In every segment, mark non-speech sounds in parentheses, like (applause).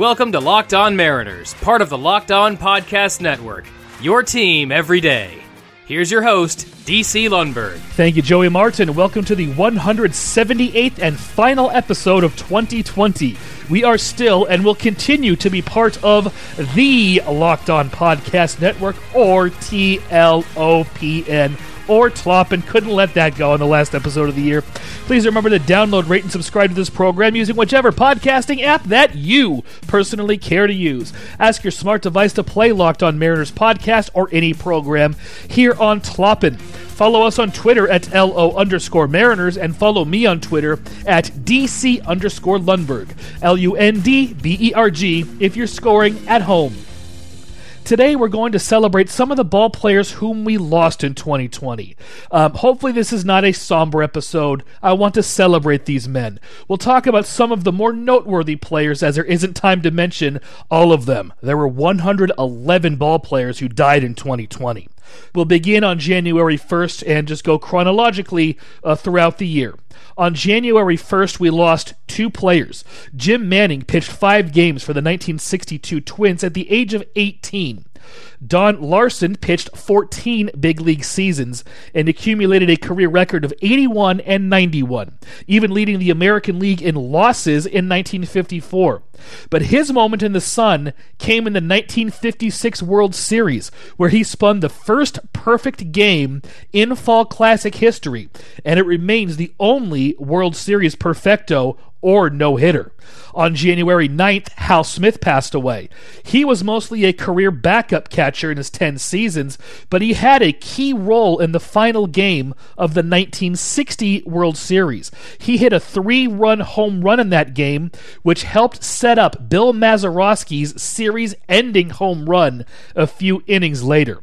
Welcome to Locked On Mariners, part of the Locked On Podcast Network. Your team every day. Here's your host, DC Lundberg. Thank you, Joey Martin. Welcome to the 178th and final episode of 2020. We are still and will continue to be part of the Locked On Podcast Network, or TLOPN or Tloppin. Couldn't let that go on the last episode of the year. Please remember to download, rate, and subscribe to this program using whichever podcasting app that you personally care to use. Ask your smart device to play Locked On Mariners podcast or any program here on Tloppin. Follow us on Twitter at LO underscore Mariners and follow me on Twitter at DC underscore Lundberg. L U N D B E R G if you're scoring at home. Today, we're going to celebrate some of the ball players whom we lost in 2020. Um, hopefully, this is not a somber episode. I want to celebrate these men. We'll talk about some of the more noteworthy players, as there isn't time to mention all of them. There were 111 ball players who died in 2020. We'll begin on January 1st and just go chronologically uh, throughout the year. On January 1st, we lost two players. Jim Manning pitched five games for the 1962 Twins at the age of 18. Don Larsen pitched 14 big league seasons and accumulated a career record of 81 and 91, even leading the American League in losses in 1954. But his moment in the sun came in the 1956 World Series, where he spun the first perfect game in Fall Classic history, and it remains the only World Series perfecto or no hitter. On January 9th, Hal Smith passed away. He was mostly a career backup catcher in his 10 seasons, but he had a key role in the final game of the 1960 World Series. He hit a three run home run in that game, which helped set up Bill Mazeroski's series ending home run a few innings later.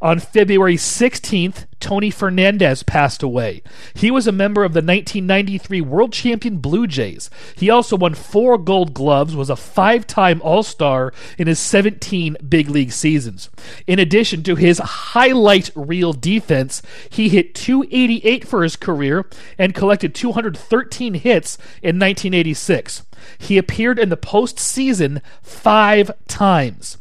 On February 16th, Tony Fernandez passed away. He was a member of the 1993 World Champion Blue Jays. He also won four gold gloves, was a five time All Star in his 17 big league seasons. In addition to his highlight reel defense, he hit 288 for his career and collected 213 hits in 1986. He appeared in the postseason five times.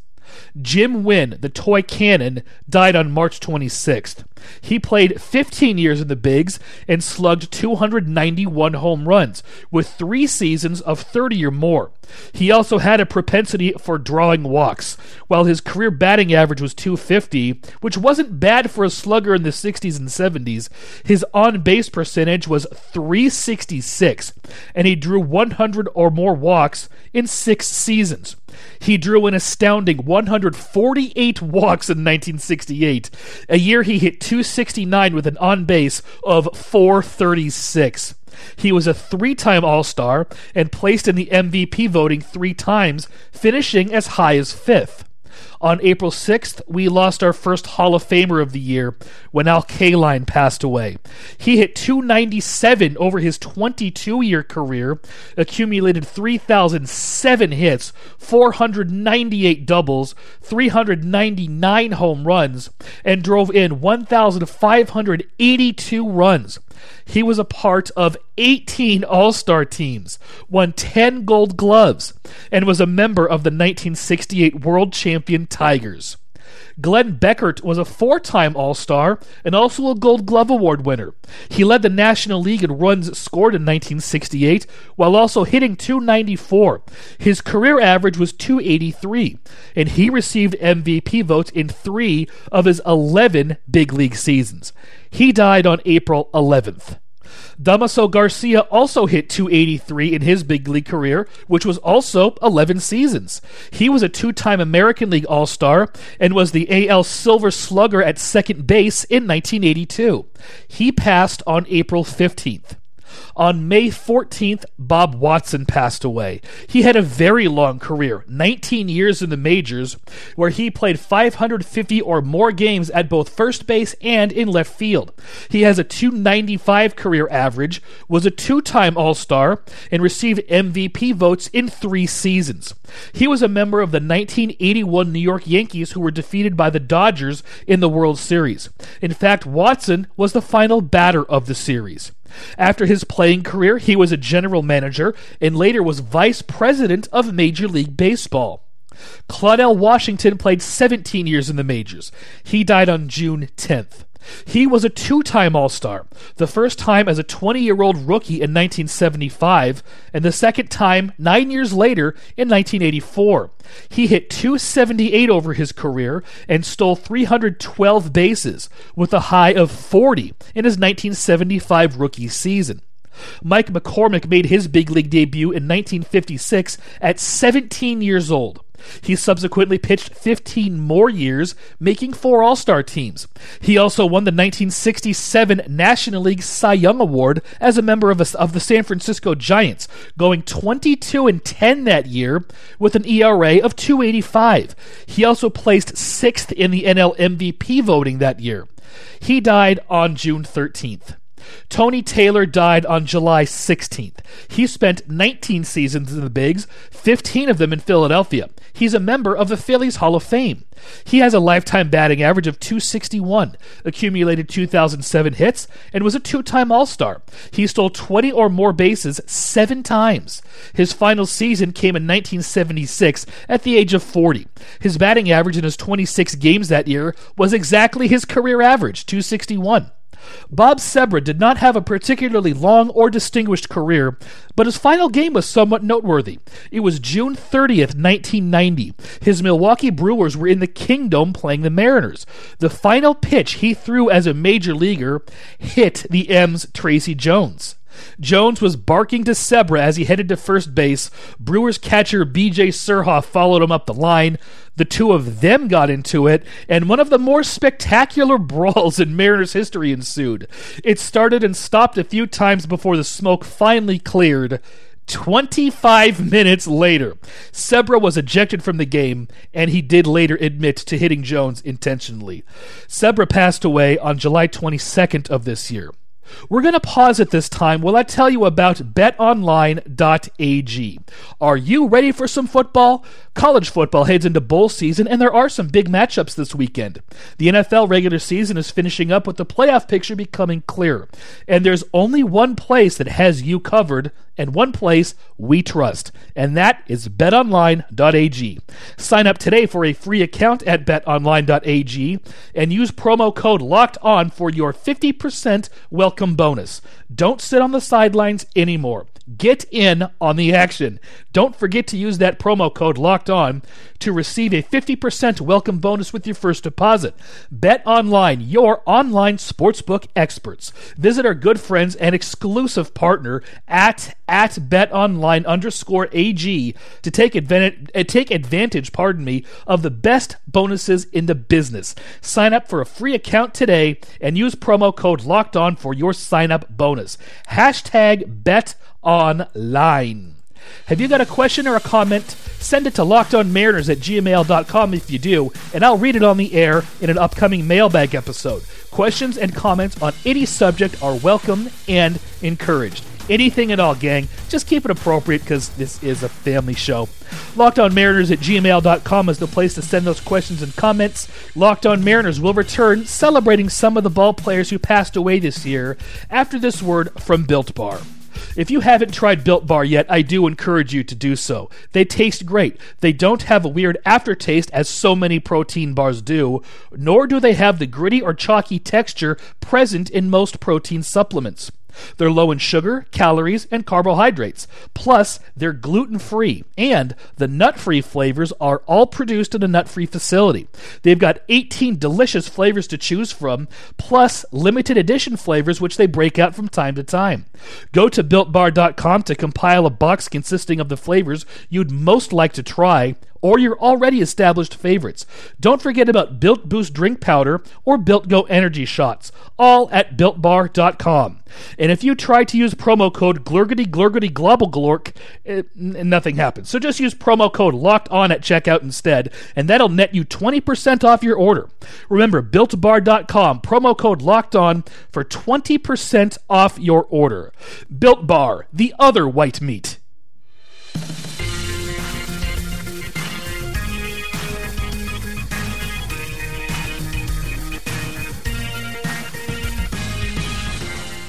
Jim Wynn, the toy cannon, died on March 26th. He played 15 years in the Bigs and slugged 291 home runs, with three seasons of 30 or more. He also had a propensity for drawing walks. While his career batting average was 250, which wasn't bad for a slugger in the 60s and 70s, his on base percentage was 366, and he drew 100 or more walks in six seasons. He drew an astounding 148 walks in 1968, a year he hit 269 with an on base of 436. He was a three time All Star and placed in the MVP voting three times, finishing as high as fifth. On April 6th, we lost our first Hall of Famer of the year when Al Kaline passed away. He hit 297 over his 22 year career, accumulated 3,007 hits, 498 doubles, 399 home runs, and drove in 1,582 runs. He was a part of 18 All Star teams, won 10 gold gloves, and was a member of the 1968 World Champion Tigers. Glenn Beckert was a four time All Star and also a Gold Glove Award winner. He led the National League in runs scored in 1968 while also hitting 294. His career average was 283, and he received MVP votes in three of his 11 big league seasons. He died on April 11th. Damaso Garcia also hit 283 in his big league career, which was also 11 seasons. He was a two time American League All Star and was the AL Silver Slugger at second base in 1982. He passed on April 15th. On May 14th, Bob Watson passed away. He had a very long career, 19 years in the majors, where he played 550 or more games at both first base and in left field. He has a 295 career average, was a two time All Star, and received MVP votes in three seasons. He was a member of the 1981 New York Yankees who were defeated by the Dodgers in the World Series. In fact, Watson was the final batter of the series. After his playing career, he was a general manager and later was vice president of Major League Baseball. Claudell Washington played 17 years in the majors. He died on June 10th. He was a two time All Star, the first time as a 20 year old rookie in 1975, and the second time nine years later in 1984. He hit 278 over his career and stole 312 bases, with a high of 40 in his 1975 rookie season. Mike McCormick made his big league debut in 1956 at 17 years old. He subsequently pitched 15 more years, making four All Star teams. He also won the 1967 National League Cy Young Award as a member of, a, of the San Francisco Giants, going 22 and 10 that year with an ERA of 285. He also placed sixth in the NL MVP voting that year. He died on June 13th. Tony Taylor died on July 16th. He spent 19 seasons in the Bigs, 15 of them in Philadelphia. He's a member of the Phillies Hall of Fame. He has a lifetime batting average of 261, accumulated 2007 hits, and was a two time All Star. He stole 20 or more bases seven times. His final season came in 1976 at the age of 40. His batting average in his 26 games that year was exactly his career average, 261. Bob Sebra did not have a particularly long or distinguished career, but his final game was somewhat noteworthy. It was June 30th, 1990. His Milwaukee Brewers were in the Kingdome playing the Mariners. The final pitch he threw as a major leaguer hit the M's Tracy Jones. Jones was barking to Sebra as he headed to first base. Brewers catcher B.J. Surhoff followed him up the line. The two of them got into it, and one of the more spectacular (laughs) brawls in Mariners history ensued. It started and stopped a few times before the smoke finally cleared. 25 minutes later, Sebra was ejected from the game, and he did later admit to hitting Jones intentionally. Sebra passed away on July 22nd of this year. We're going to pause at this time while I tell you about betonline.ag. Are you ready for some football? College football heads into bowl season, and there are some big matchups this weekend. The NFL regular season is finishing up with the playoff picture becoming clearer. And there's only one place that has you covered, and one place we trust, and that is betonline.ag. Sign up today for a free account at betonline.ag and use promo code LOCKED ON for your 50% welcome bonus. Don't sit on the sidelines anymore. Get in on the action. Don't forget to use that promo code locked on to receive a 50% welcome bonus with your first deposit. Bet online, your online sportsbook experts. Visit our good friends and exclusive partner at at betonline underscore AG to take advantage, uh, take advantage, pardon me, of the best bonuses in the business. Sign up for a free account today and use promo code locked on for your sign up bonus. Hashtag bet online. Have you got a question or a comment? Send it to lockedonmariners at gmail.com if you do, and I'll read it on the air in an upcoming mailbag episode. Questions and comments on any subject are welcome and encouraged. Anything at all, gang. Just keep it appropriate because this is a family show. LockedOnMariners at gmail.com is the place to send those questions and comments. Locked On Mariners will return celebrating some of the ball players who passed away this year after this word from Built Bar. If you haven't tried Built Bar yet, I do encourage you to do so. They taste great. They don't have a weird aftertaste as so many protein bars do, nor do they have the gritty or chalky texture present in most protein supplements. They're low in sugar, calories, and carbohydrates. Plus, they're gluten free, and the nut free flavors are all produced in a nut free facility. They've got 18 delicious flavors to choose from, plus limited edition flavors which they break out from time to time. Go to builtbar.com to compile a box consisting of the flavors you'd most like to try or your already established favorites. Don't forget about Built Boost drink powder or Built Go energy shots, all at builtbar.com. And if you try to use promo code glurgity glurgity glork, eh, nothing happens. So just use promo code locked on at checkout instead, and that'll net you 20% off your order. Remember, builtbar.com, promo code locked on for 20% off your order. Built Bar, the other white meat.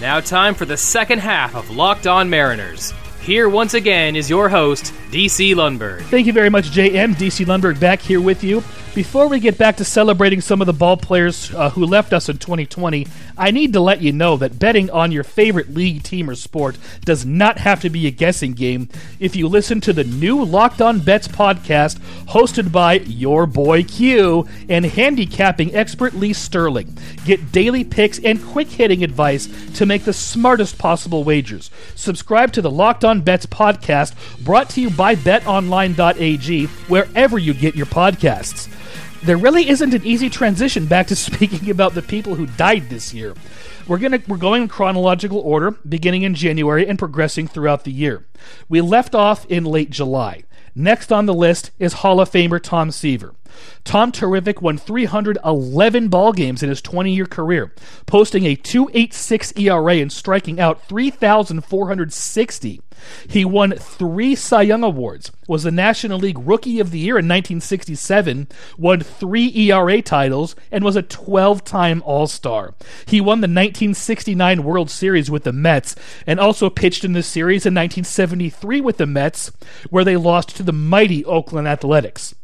Now, time for the second half of Locked On Mariners. Here once again is your host, DC Lundberg. Thank you very much, JM. DC Lundberg back here with you. Before we get back to celebrating some of the ball players uh, who left us in 2020, I need to let you know that betting on your favorite league, team, or sport does not have to be a guessing game if you listen to the new Locked On Bets podcast hosted by your boy Q and handicapping expert Lee Sterling. Get daily picks and quick hitting advice to make the smartest possible wagers. Subscribe to the Locked On Bets podcast brought to you by betonline.ag wherever you get your podcasts there really isn't an easy transition back to (laughs) speaking about the people who died this year. We're gonna we're going in chronological order, beginning in January and progressing throughout the year. We left off in late July. Next on the list is Hall of Famer Tom Seaver. Tom Terrific won 311 ball games in his 20-year career, posting a 2.86 ERA and striking out 3,460. He won three Cy Young Awards, was the National League Rookie of the Year in 1967, won three ERA titles, and was a 12 time All Star. He won the 1969 World Series with the Mets and also pitched in the series in 1973 with the Mets, where they lost to the mighty Oakland Athletics.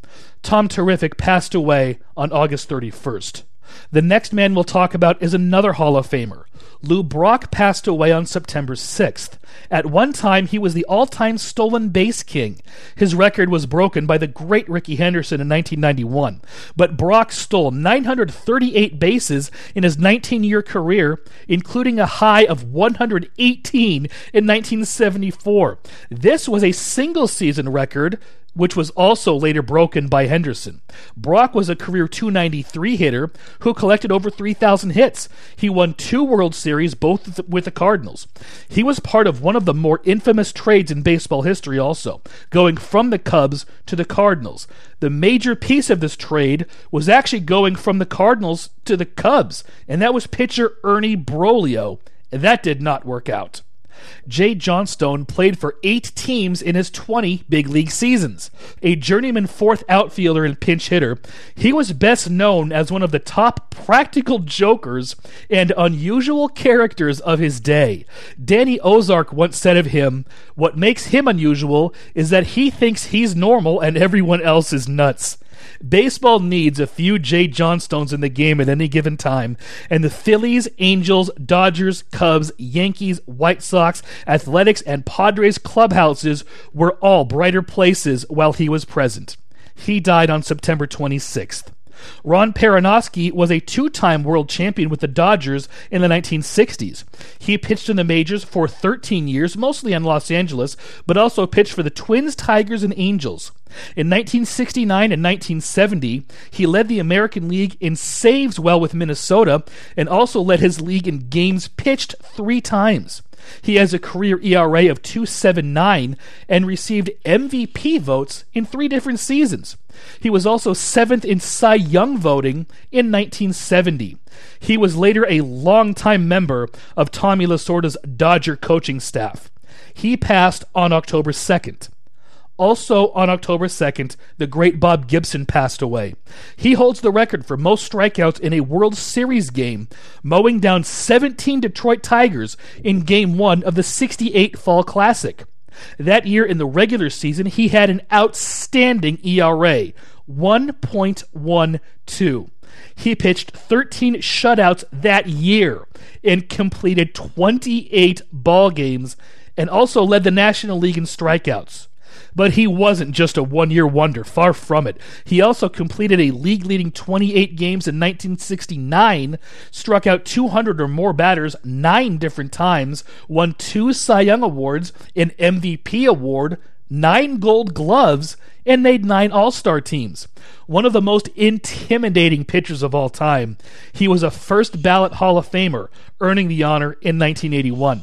Tom Terrific passed away on August 31st. The next man we'll talk about is another Hall of Famer. Lou Brock passed away on September 6th. At one time, he was the all time stolen base king. His record was broken by the great Rickey Henderson in 1991. But Brock stole 938 bases in his 19 year career, including a high of 118 in 1974. This was a single season record which was also later broken by Henderson. Brock was a career 293 hitter who collected over 3,000 hits. He won two World Series, both with the Cardinals. He was part of one of the more infamous trades in baseball history, also, going from the Cubs to the Cardinals. The major piece of this trade was actually going from the Cardinals to the Cubs, and that was pitcher Ernie Broglio. And that did not work out. Jay Johnstone played for eight teams in his 20 big league seasons. A journeyman fourth outfielder and pinch hitter, he was best known as one of the top practical jokers and unusual characters of his day. Danny Ozark once said of him, What makes him unusual is that he thinks he's normal and everyone else is nuts. Baseball needs a few Jay Johnstones in the game at any given time, and the Phillies, Angels, Dodgers, Cubs, Yankees, White Sox, Athletics, and Padres clubhouses were all brighter places while he was present. He died on September 26th. Ron Perranoski was a two time world champion with the Dodgers in the 1960s. He pitched in the majors for 13 years, mostly in Los Angeles, but also pitched for the Twins, Tigers, and Angels. In 1969 and 1970, he led the American League in saves well with Minnesota and also led his league in games pitched three times. He has a career ERA of 279 and received MVP votes in three different seasons. He was also seventh in Cy Young voting in 1970. He was later a longtime member of Tommy Lasorda's Dodger coaching staff. He passed on October 2nd. Also on October 2nd, the great Bob Gibson passed away. He holds the record for most strikeouts in a World Series game, mowing down 17 Detroit Tigers in Game 1 of the 68 Fall Classic. That year in the regular season, he had an outstanding ERA, 1.12. He pitched 13 shutouts that year and completed 28 ball games and also led the National League in strikeouts. But he wasn't just a one year wonder, far from it. He also completed a league leading 28 games in 1969, struck out 200 or more batters nine different times, won two Cy Young Awards, an MVP award, nine gold gloves, and made nine All Star teams. One of the most intimidating pitchers of all time. He was a first ballot Hall of Famer, earning the honor in 1981.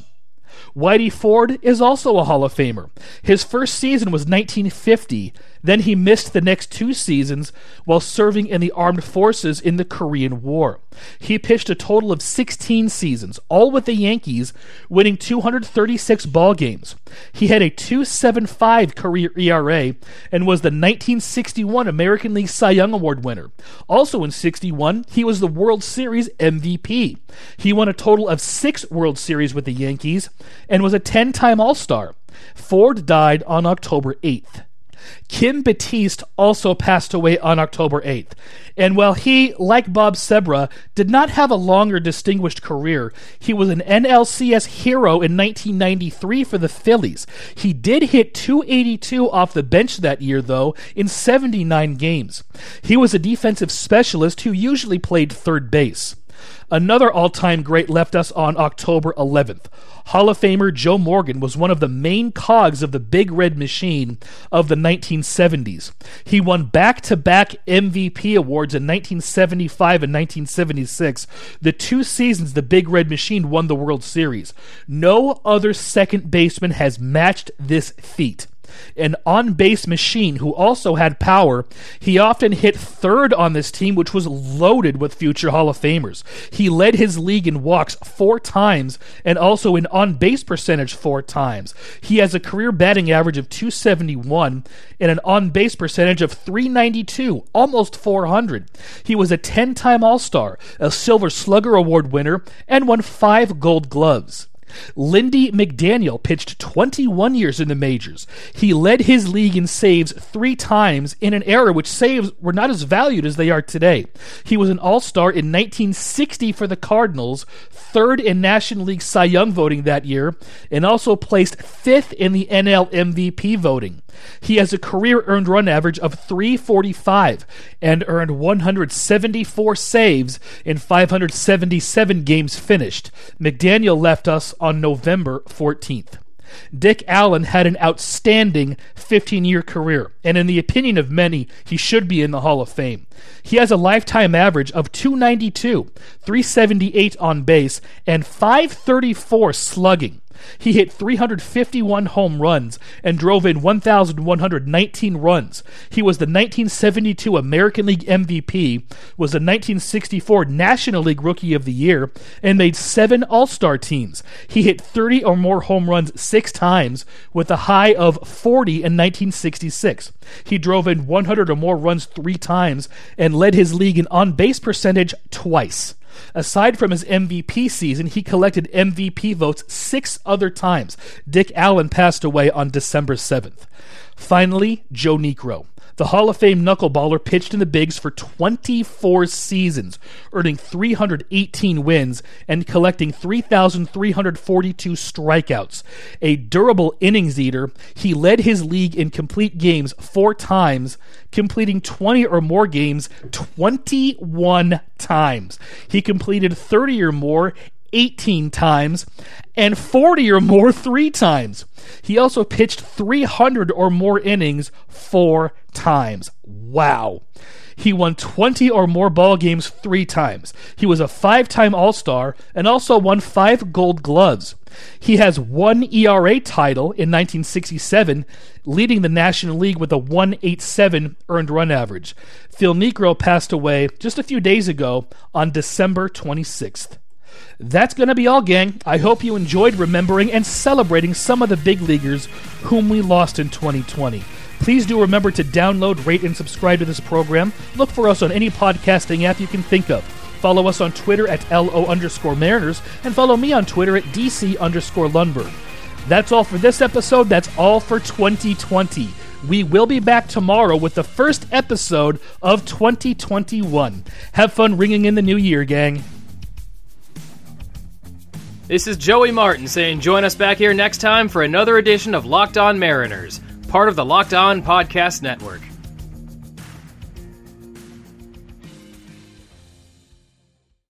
Whitey Ford is also a Hall of Famer. His first season was 1950. Then he missed the next two seasons while serving in the armed forces in the Korean War. He pitched a total of 16 seasons, all with the Yankees, winning 236 ball games. He had a 2.75 career ERA and was the 1961 American League Cy Young Award winner. Also in 61, he was the World Series MVP. He won a total of 6 World Series with the Yankees and was a 10-time All-Star. Ford died on October 8th. Kim Batiste also passed away on October 8th. And while he, like Bob Sebra, did not have a longer distinguished career, he was an NLCS hero in 1993 for the Phillies. He did hit 282 off the bench that year, though, in 79 games. He was a defensive specialist who usually played third base. Another all time great left us on October 11th. Hall of Famer Joe Morgan was one of the main cogs of the big red machine of the 1970s. He won back to back MVP awards in 1975 and 1976, the two seasons the big red machine won the World Series. No other second baseman has matched this feat an on base machine who also had power. He often hit third on this team, which was loaded with future Hall of Famers. He led his league in walks four times and also in on base percentage four times. He has a career batting average of 271 and an on base percentage of 392, almost 400. He was a 10 time All Star, a Silver Slugger Award winner, and won five gold gloves. Lindy McDaniel pitched 21 years in the majors. He led his league in saves three times in an era which saves were not as valued as they are today. He was an All Star in 1960 for the Cardinals, third in National League Cy Young voting that year, and also placed fifth in the NL MVP voting. He has a career earned run average of 345 and earned 174 saves in 577 games finished. McDaniel left us on November 14th. Dick Allen had an outstanding 15 year career, and in the opinion of many, he should be in the Hall of Fame. He has a lifetime average of 292, 378 on base, and 534 slugging. He hit 351 home runs and drove in 1,119 runs. He was the 1972 American League MVP, was the 1964 National League Rookie of the Year, and made seven All Star teams. He hit 30 or more home runs six times, with a high of 40 in 1966. He drove in 100 or more runs three times and led his league in on base percentage twice. Aside from his MVP season, he collected MVP votes six other times. Dick Allen passed away on December 7th. Finally, Joe Niekro. The Hall of Fame knuckleballer pitched in the bigs for 24 seasons, earning 318 wins and collecting 3,342 strikeouts. A durable innings eater, he led his league in complete games four times, completing 20 or more games 21 times. He completed 30 or more 18 times and 40 or more three times. He also pitched 300 or more innings four times. Wow. He won 20 or more ball games three times. He was a five time All Star and also won five gold gloves. He has one ERA title in 1967, leading the National League with a 187 earned run average. Phil Niekro passed away just a few days ago on December 26th. That's going to be all, gang. I hope you enjoyed remembering and celebrating some of the big leaguers whom we lost in 2020. Please do remember to download, rate, and subscribe to this program. Look for us on any podcasting app you can think of. Follow us on Twitter at LO underscore Mariners, and follow me on Twitter at DC underscore Lundberg. That's all for this episode. That's all for 2020. We will be back tomorrow with the first episode of 2021. Have fun ringing in the new year, gang. This is Joey Martin saying join us back here next time for another edition of Locked On Mariners, part of the Locked On Podcast Network.